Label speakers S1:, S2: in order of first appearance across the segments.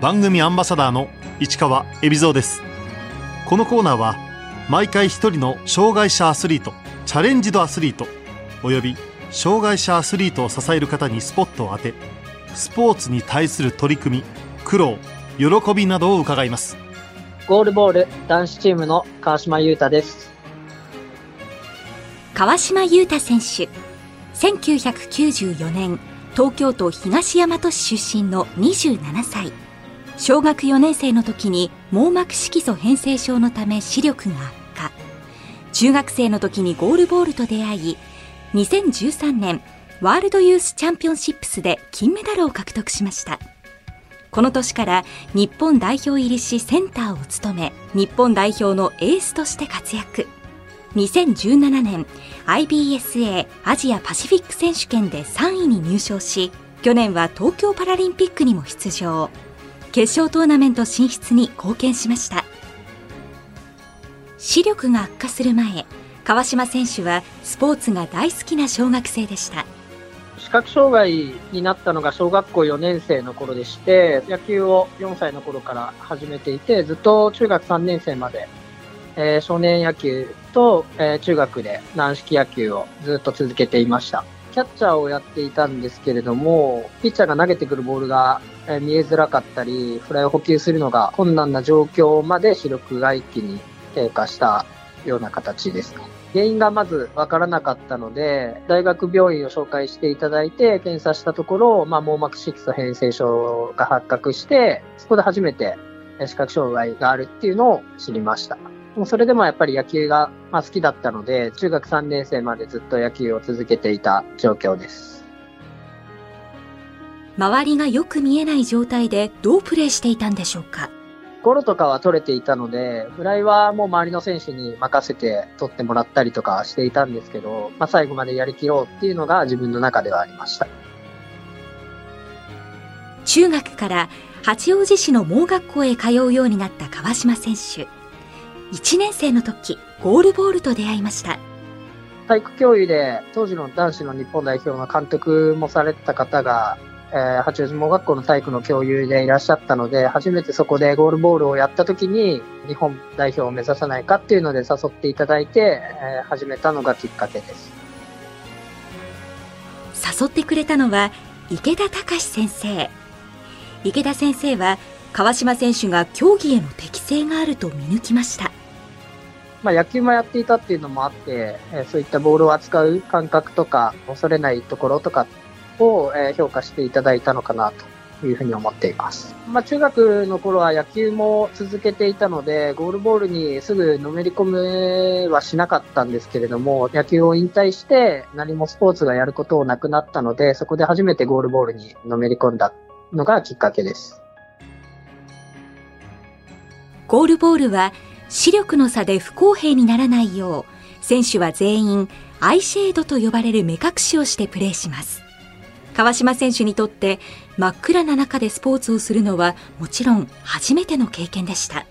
S1: 番組アンバサダーの市川恵比蔵です。このコーナーは毎回一人の障害者アスリートチャレンジドアスリートおよび障害者アスリートを支える方にスポットを当てスポーツに対する取り組み苦労喜びなどを伺います。
S2: ゴールボール男子チームの川島優太です。
S3: 川島優太選手1994年東京都東大和市出身の27歳小学4年生の時に網膜色素変性症のため視力が悪化。中学生の時にゴールボールと出会い2013年ワールドユースチャンピオンシップスで金メダルを獲得しました。この年から日本代表入りしセンターを務め日本代表のエースとして活躍。2017年 IBSA アジアパシフィック選手権で3位に入賞し去年は東京パラリンピックにも出場。決勝トーナメント進出に貢献しました。視力が悪化する前川島選手はスポーツが大好きな小学生でした。
S2: 視覚障害になったのが小学校4年生の頃でして野球を4歳の頃から始めていてずっと中学3年生まで、えー、少年野球と、えー、中学で軟式野球をずっと続けていました。キャッチャーをやっていたんですけれどもピッチャーが投げてくるボールが見えづらかったり、フライを補給するのが困難な状況まで視力が一気に低下したような形です。原因がまず分からなかったので、大学病院を紹介していただいて、検査したところ、まあ、網膜色素変性症が発覚して、そこで初めて視覚障害があるっていうのを知りました。もうそれでもやっぱり野球が好きだったので、中学3年生までずっと野球を続けていた状況です。
S3: 周りがよく見えない状態でどうプレーしていたんでしょうか？
S2: ゴロとかは取れていたので、フライはもう周りの選手に任せて取ってもらったりとかしていたんですけど、まあ、最後までやりきろうっていうのが自分の中ではありました。
S3: 中学から八王子市の盲学校へ通うようになった川島選手。1年生の時、ゴールボールと出会いました。
S2: 体育教諭で当時の男子の日本代表の監督もされてた方がえー、八王子盲学校の体育の教諭でいらっしゃったので、初めてそこでゴールボールをやった時に、日本代表を目指さないかっていうので誘っていただいて、えー、始めたのがきっかけです。
S3: 誘ってくれたのは、池田隆先生。池田先生は、川島選手が競技への適性があると見抜きました。
S2: まあ、野球もやっていたっていうのもあって、え、そういったボールを扱う感覚とか、恐れないところとかをえ評価していただいたのかなというふうに思っています。まあ、中学の頃は野球も続けていたので、ゴールボールにすぐのめり込めはしなかったんですけれども、野球を引退して何もスポーツがやることをなくなったので、そこで初めてゴールボールにのめり込んだのがきっかけです。
S3: ゴールボールは視力の差で不公平にならないよう、選手は全員アイシェードと呼ばれる目隠しをしてプレーします。川島選手にとって真っ暗な中でスポーツをするのはもちろん初めての経験でした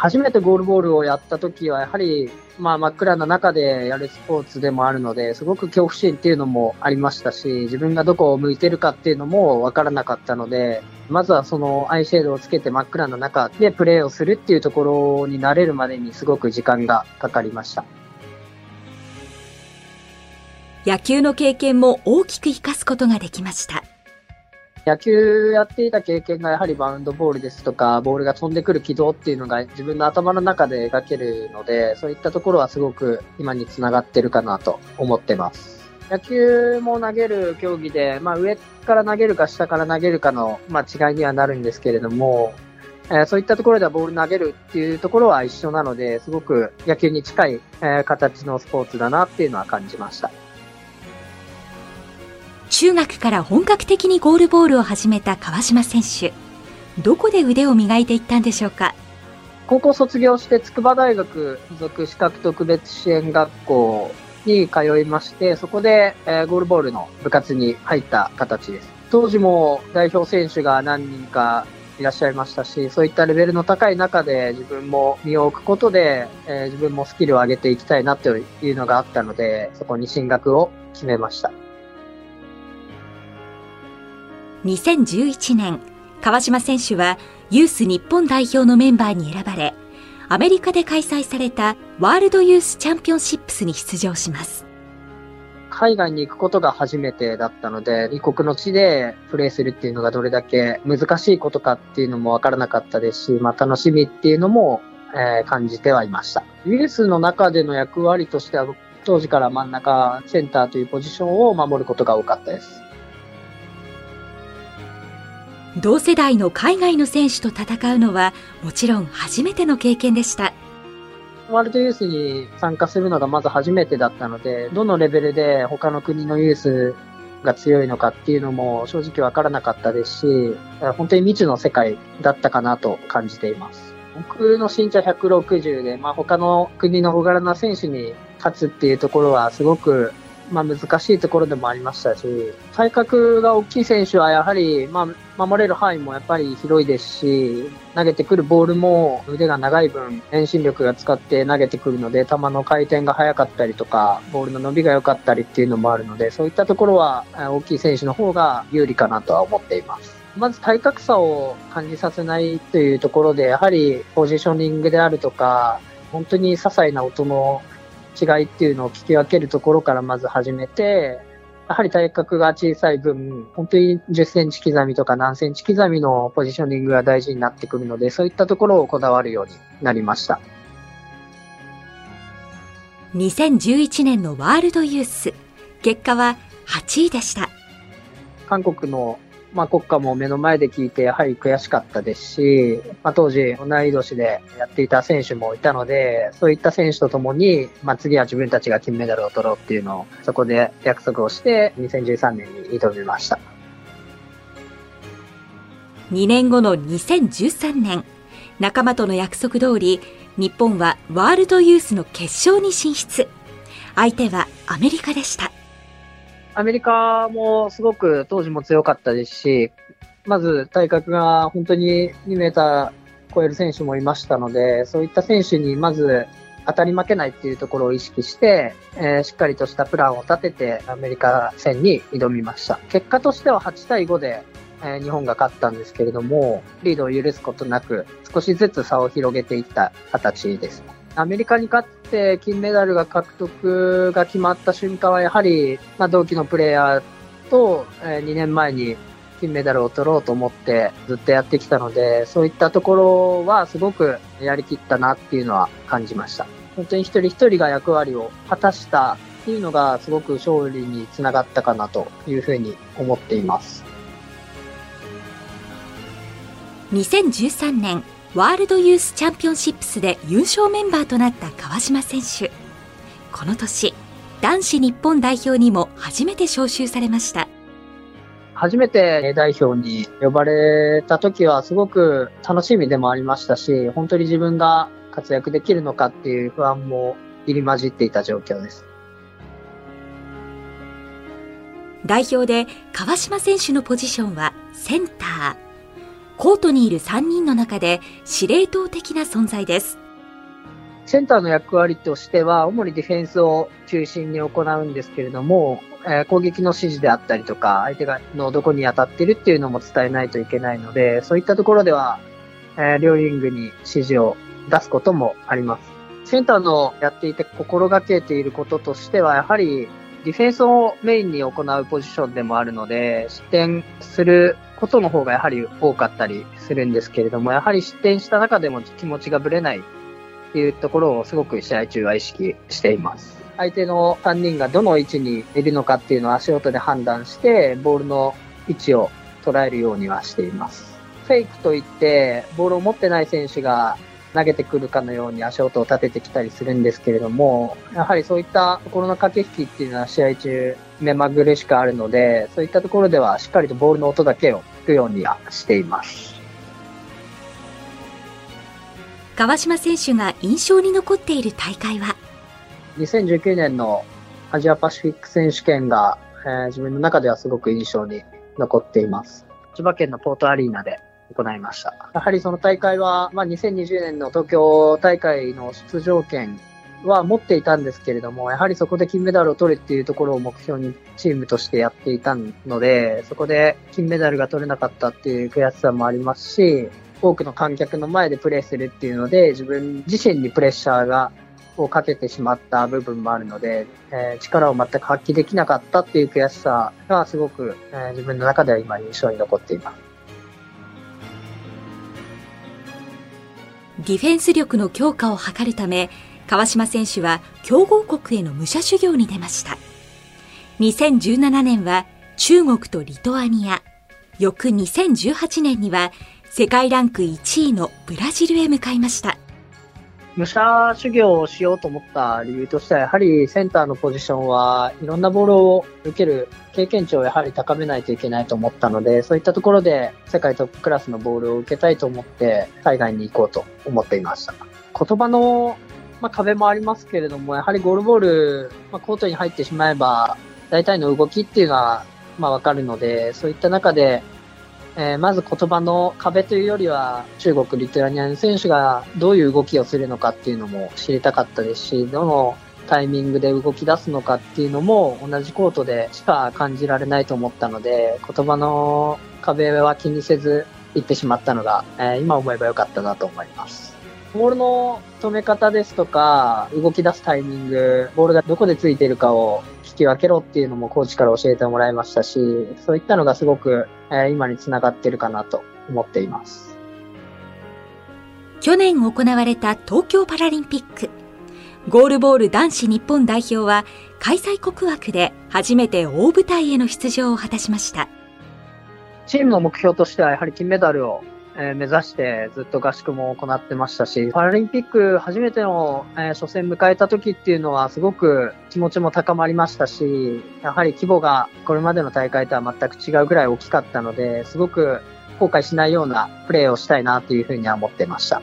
S2: 初めてゴールボールをやった時はやはりまあ真っ暗な中でやるスポーツでもあるのですごく恐怖心っていうのもありましたし自分がどこを向いてるかっていうのも分からなかったのでまずはそのアイシェードをつけて真っ暗な中でプレーをするっていうところに慣れるまでにすごく時間がかかりました。
S3: 野球の経験も大きく生かすことができました。
S2: 野球やっていた経験がやはりバウンドボールですとか、ボールが飛んでくる軌道っていうのが自分の頭の中で描けるので、そういったところはすごく今につながってるかなと思ってます。野球も投げる競技で、まあ、上から投げるか下から投げるかの、まあ、違いにはなるんですけれども、え、そういったところではボール投げるっていうところは一緒なので、すごく野球に近い、え、形のスポーツだなっていうのは感じました。
S3: 中学から本格的にゴールボールを始めた川島選手。どこで腕を磨いていったんでしょうか？
S2: 高校卒業して筑波大学附属資格特別支援学校に通いましてそこで、え、ゴールボールの部活に入った形です。当時も代表選手が何人かいらっしゃいましたし、そういったレベルの高い中で自分も身を置くことで、え、自分もスキルを上げていきたいなというのがあったので、そこに進学を決めました。
S3: 2011年川島選手はユース日本代表のメンバーに選ばれ、アメリカで開催されたワールドユースチャンピオンシップスに出場します。
S2: 海外に行くことが初めてだったので、異国の地でプレーするっていうのがどれだけ難しいことかっていうのもわからなかったですし、まあ楽しみっていうのも、えー、感じてはいました。ユースの中での役割としては、当時から真ん中、センターというポジションを守ることが多かったです。
S3: 同世代の海外の選手と戦うのはもちろん初めての経験でした。
S2: ワールドユースに参加するのがまず初めてだったので、どのレベルで他の国のユースが強いのかっていうのも正直わからなかったですし、本当に未知の世界だったかなと感じています。僕の身長160で、まあ、他の国の小柄な選手に勝つっていうところはすごくまあ、難しいところでもありましたし、体格が大きい選手はやはり、まあ、守れる範囲もやっぱり広いですし、投げてくるボールも腕が長い分、遠心力が使って投げてくるので、球の回転が速かったりとか、ボールの伸びが良かったりっていうのもあるので、そういったところは大きい選手の方が有利かなとは思っています。まず体格差を感じさせないというところで、やはりポジショニングであるとか、本当に些細な音の違いっていうのを聞き分けるところからまず始めて、やはり体格が小さい分、本当に10センチ刻みとか何センチ刻みのポジショニングが大事になってくるので、そういったところをこだわるようになりました。
S3: 2011年のワールドユース、結果は8位でした。
S2: 韓国のまあ、国家も目の前で聞いて、やはり悔しかったですし、まあ、当時、同い年でやっていた選手もいたので、そういった選手と共に、まあ、次は自分たちが金メダルを取ろうっていうのを、そこで約束をして、2013年に挑みました。
S3: 2年後の2013年、仲間との約束通り、日本はワールドユースの決勝に進出。相手はアメリカでした。
S2: アメリカもすごく当時も強かったですし、まず体格が本当に2メーター超える選手もいましたので、そういった選手にまず当たり負けないっていうところを意識して、えー、しっかりとしたプランを立ててアメリカ戦に挑みました。結果としては8対5で、えー、日本が勝ったんですけれども、リードを許すことなく少しずつ差を広げていった形です。アメリカに勝って金メダルが獲得が決まった瞬間は、やはり、まあ、同期のプレイヤーと、えー、2年前に金メダルを取ろうと思ってずっとやってきたので、そういったところはすごくやりきったなっていうのは感じました。本当に一人一人が役割を果たしたっていうのがすごく勝利につながったかなというふうに思っています。
S3: 2013年ワールドユースチャンピオンシップスで優勝メンバーとなった川島選手。この年男子日本代表にも初めて招集されました。
S2: 初めて代表に呼ばれた時はすごく楽しみでもありましたし本当に自分が活躍できるのかっていう不安も入り混じっていた状況です。
S3: 代表で川島選手のポジションはセンターコートにいる3人の中で司令塔的な存在です。
S2: センターの役割としては、主にディフェンスを中心に行うんですけれども、え、攻撃の指示であったりとか、相手がのどこに当たってるっていうのも伝えないといけないので、そういったところでは、え、両リングに指示を出すこともあります。センターのやっていて心がけていることとしては、やはりディフェンスをメインに行うポジションでもあるので、失点することの方がやはり多かったりするんですけれども、やはり失点した中でも気持ちがぶれないっていうところをすごく試合中は意識しています。相手の3人がどの位置にいるのかっていうのを足音で判断して、ボールの位置を捉えるようにはしています。フェイクといって、ボールを持ってない選手が投げてくるかのように足音を立ててきたりするんですけれども、やはりそういったところの駆け引きっていうのは試合中目まぐるしくあるので、そういったところではしっかりとボールの音だけを聞くようにはしています。
S3: 川島選手が印象に残っている大会は
S2: ？2019年のアジアパシフィック選手権が、えー、自分の中ではすごく印象に残っています。千葉県のポートアリーナで行いました。やはりその大会は、まあ、2020年の東京大会の出場権は持っていたんですけれども、やはりそこで金メダルを取るっていうところを目標にチームとしてやっていたので、そこで金メダルが取れなかったっていう悔しさもありますし、多くの観客の前でプレーするっていうので、自分自身にプレッシャーがをかけてしまった部分もあるので、えー、力を全く発揮できなかったっていう悔しさがすごく、えー、自分の中では今印象に残っています。
S3: ディフェンス力の強化を図るため、川島選手は強豪国への武者修行に出ました。2017年は中国とリトアニア、翌2018年には世界ランク1位のブラジルへ向かいました。
S2: 武者修行をしようと思った理由としては、やはりセンターのポジションはいろんなボールを受ける経験値をやはり高めないといけないと思ったので、そういったところで世界トップクラスのボールを受けたいと思って海外に行こうと思っていました。言葉の、まあ、壁もありますけれども、やはりゴールボール、まあ、コートに入ってしまえば、大体の動きっていうのは、まあ、わかるので、そういった中で、えー、まず言葉の壁というよりは、中国、リトアニアの選手がどういう動きをするのかっていうのも知りたかったですし、どのタイミングで動き出すのかっていうのも同じコートでしか感じられないと思ったので、言葉の壁は気にせず行ってしまったのが、えー、今思えばよかったなと思います。ボールの止め方ですとか、動き出すタイミング、ボールがどこでついているかを聞き分けろっていうのもコーチから教えてもらいましたし、そういったのがすごく、えー、今につながってるかなと思っています。
S3: 去年行われた東京パラリンピック。ゴールボール男子日本代表は開催国枠で初めて大舞台への出場を果たしました。
S2: チームの目標としてはやはり金メダルを目指してずっと合宿も行ってましたし、パラリンピック初めての、初戦迎えた時っていうのはすごく気持ちも高まりましたし、やはり規模がこれまでの大会とは全く違うぐらい大きかったので、すごく後悔しないようなプレーをしたいなというふうには思ってました。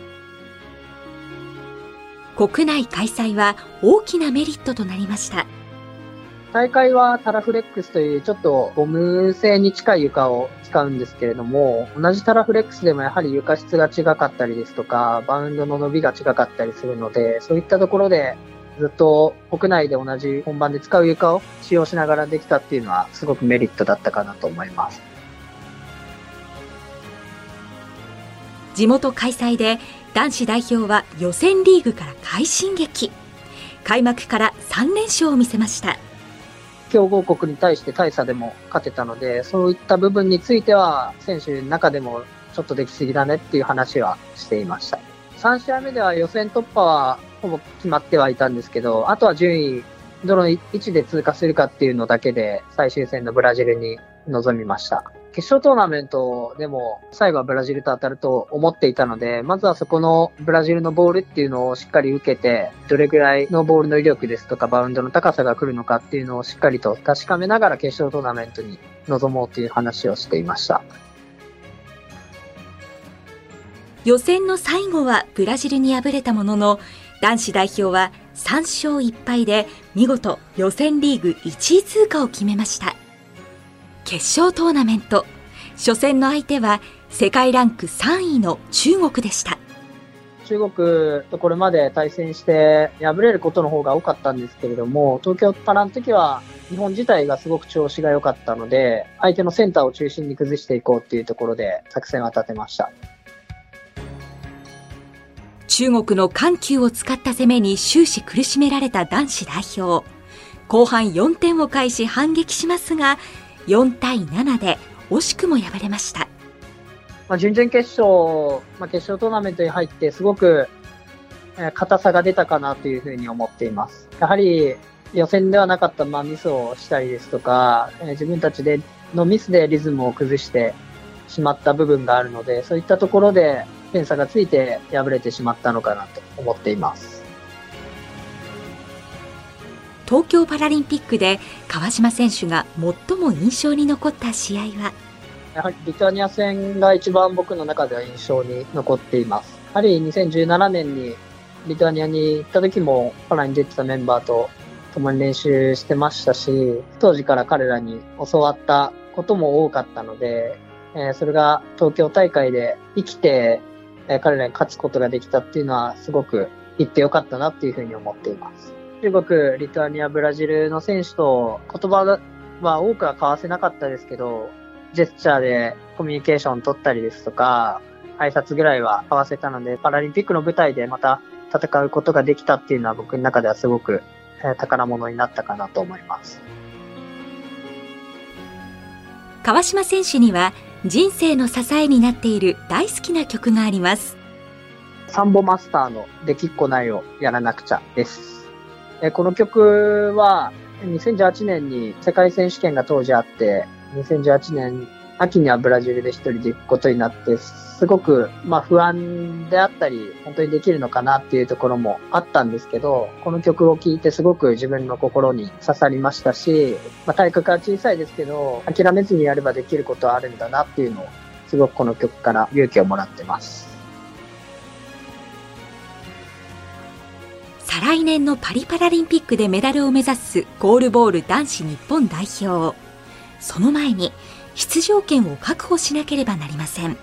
S3: 国内開催は大きなメリットとなりました。
S2: 大会はタラフレックスというちょっとゴム製に近い床を使うんですけれども、同じタラフレックスでもやはり床質が違かったりですとか、バウンドの伸びが違かったりするので、そういったところでずっと国内で同じ本番で使う床を使用しながらできたっていうのはすごくメリットだったかなと思います。
S3: 地元開催で男子代表は予選リーグから快進撃。開幕から3連勝を見せました。
S2: 強豪国に対して大差でも勝てたので、そういった部分については、選手の中でもちょっとできすぎだねっていう話はしていました。3試合目では予選突破はほぼ決まってはいたんですけど、あとは順位、どの位置で通過するかっていうのだけで最終戦のブラジルに臨みました。決勝トーナメントでも最後はブラジルと当たると思っていたので、まずはそこのブラジルのボールっていうのをしっかり受けて、どれぐらいのボールの威力ですとかバウンドの高さが来るのかっていうのをしっかりと確かめながら決勝トーナメントに臨もうという話をしていました。
S3: 予選の最後はブラジルに敗れたものの、男子代表は3勝1敗で見事予選リーグ1位通過を決めました。決勝トーナメント。初戦の相手は世界ランク3位の中国でした。
S2: 中国とこれまで対戦して敗れることの方が多かったんですけれども東京パラの時は日本自体がすごく調子が良かったので相手のセンターを中心に崩していこうっていうところで作戦を立てました。
S3: 中国の緩急を使った攻めに終始苦しめられた男子代表。後半4点を返し反撃しますが4対7で惜しくも敗れました。
S2: まあ、準々決勝、まあ、決勝トーナメントに入ってすごく、硬さが出たかなというふうに思っています。やはり予選ではなかったまあミスをしたりですとか、自分たちでのミスでリズムを崩してしまった部分があるので、そういったところで点差がついて敗れてしまったのかなと思っています。
S3: 東京パラリンピックで川島選手が最も印象に残った試合は？
S2: やはりリトアニア戦が一番僕の中では印象に残っています。やはり2017年にリトアニアに行った時もパラに出てたメンバーと共に練習してましたし、当時から彼らに教わったことも多かったので、えー、それが東京大会で生きて、えー、彼らに勝つことができたっていうのはすごく行ってよかったなっていうふうに思っています。中国、リトアニア、ブラジルの選手と言葉は多くは交わせなかったですけど、ジェスチャーでコミュニケーション取ったりですとか、挨拶ぐらいは交わせたので、パラリンピックの舞台でまた戦うことができたっていうのは僕の中ではすごくえー宝物になったかなと思います。
S3: 川島選手には人生の支えになっている大好きな曲があります。
S2: サンボマスターのできっこないをやらなくちゃです。えこの曲は2018年に世界選手権が当時あって、2018年秋にはブラジルで一人で行くことになって、すごく、まあ不安であったり、本当にできるのかなっていうところもあったんですけど、この曲を聴いてすごく自分の心に刺さりましたし、まあ体格は小さいですけど、諦めずにやればできることはあるんだなっていうのを、すごくこの曲から勇気をもらってます。
S3: 再来年のパリパラリンピックでメダルを目指すゴールボール男子日本代表。その前に出場権を確保しなければなりません。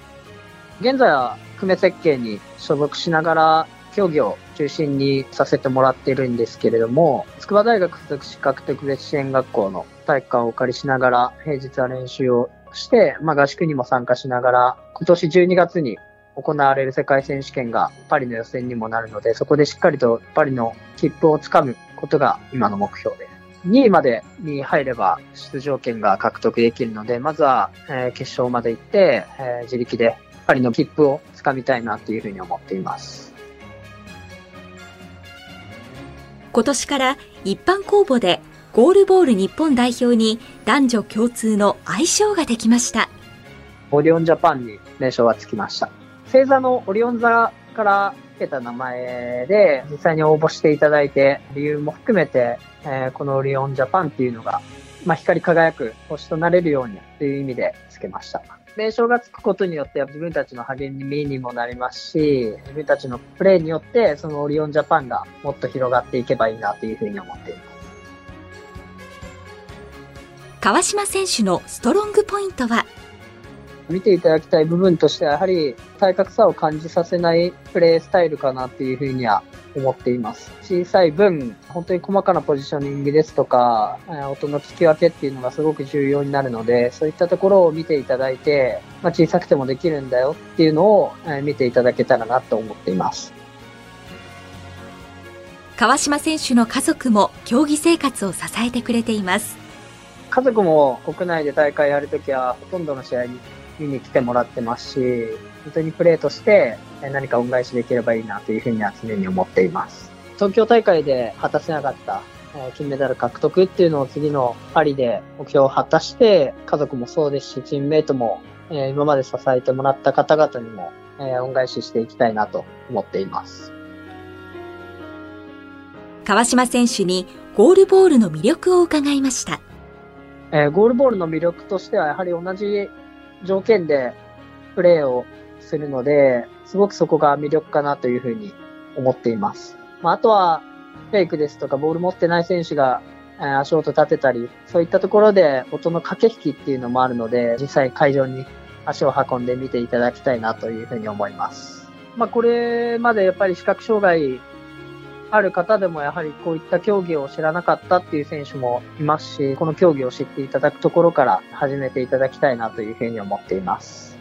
S2: 現在は久米設計に所属しながら競技を中心にさせてもらってるんですけれども、筑波大学附属資格特別支援学校の体育館をお借りしながら平日は練習をして、まあ合宿にも参加しながら、今年12月に行われる世界選手権がパリの予選にもなるので、そこでしっかりとパリの切符をつかむことが今の目標です。2位までに入れば出場権が獲得できるので、まずは、えー決勝まで行って、えー自力でパリの切符をつかみたいなというふうに思っています。
S3: 今年から一般公募でゴールボール日本代表に男女共通の愛称ができました。
S2: オリオンジャパンに名称はつきました。星座のオリオン座からつけた名前で、実際に応募していただいて、理由も含めて、えーこのオリオンジャパンっていうのが、まあ、光り輝く星となれるようにという意味でつけました。名称がつくことによって自分たちの励みにもなりますし、自分たちのプレーによってそのオリオンジャパンがもっと広がっていけばいいなというふうに思っています。
S3: 川島選手のストロングポイントは
S2: 見ていただきたい部分としては、やはり体格差を感じさせないプレースタイルかなっていうふうには思っています。小さい分、本当に細かなポジショニングですとか、えー音の聞き分けっていうのがすごく重要になるので、そういったところを見ていただいて、まあ、小さくてもできるんだよっていうのを、えー見ていただけたらなと思っています。
S3: 川島選手の家族も競技生活を支えてくれています。
S2: 家族も国内で大会やるときはほとんどの試合に見に来てもらってますし、本当にプレーとしてえー何か恩返しできればいいなというふうには常に思っています。東京大会で果たせなかったえー金メダル獲得っていうのを次のパリで目標を果たして、家族もそうですし、チームメイトもえー今まで支えてもらった方々にもえー恩返ししていきたいなと思っています。
S3: 川島選手にゴールボールの魅力を伺いました。
S2: えーゴールボールの魅力としては、やはり同じ条件でプレーをするので、すごくそこが魅力かなというふうに思っています。まあ、あとは、フェイクですとか、ボール持ってない選手が、え足音立てたり、そういったところで音の駆け引きっていうのもあるので、実際会場に足を運んで見ていただきたいなというふうに思います。まあ、これまでやっぱり視覚障害ある方でもやはりこういった競技を知らなかったっていう選手もいますし、この競技を知っていただくところから始めていただきたいなというふうに思っています。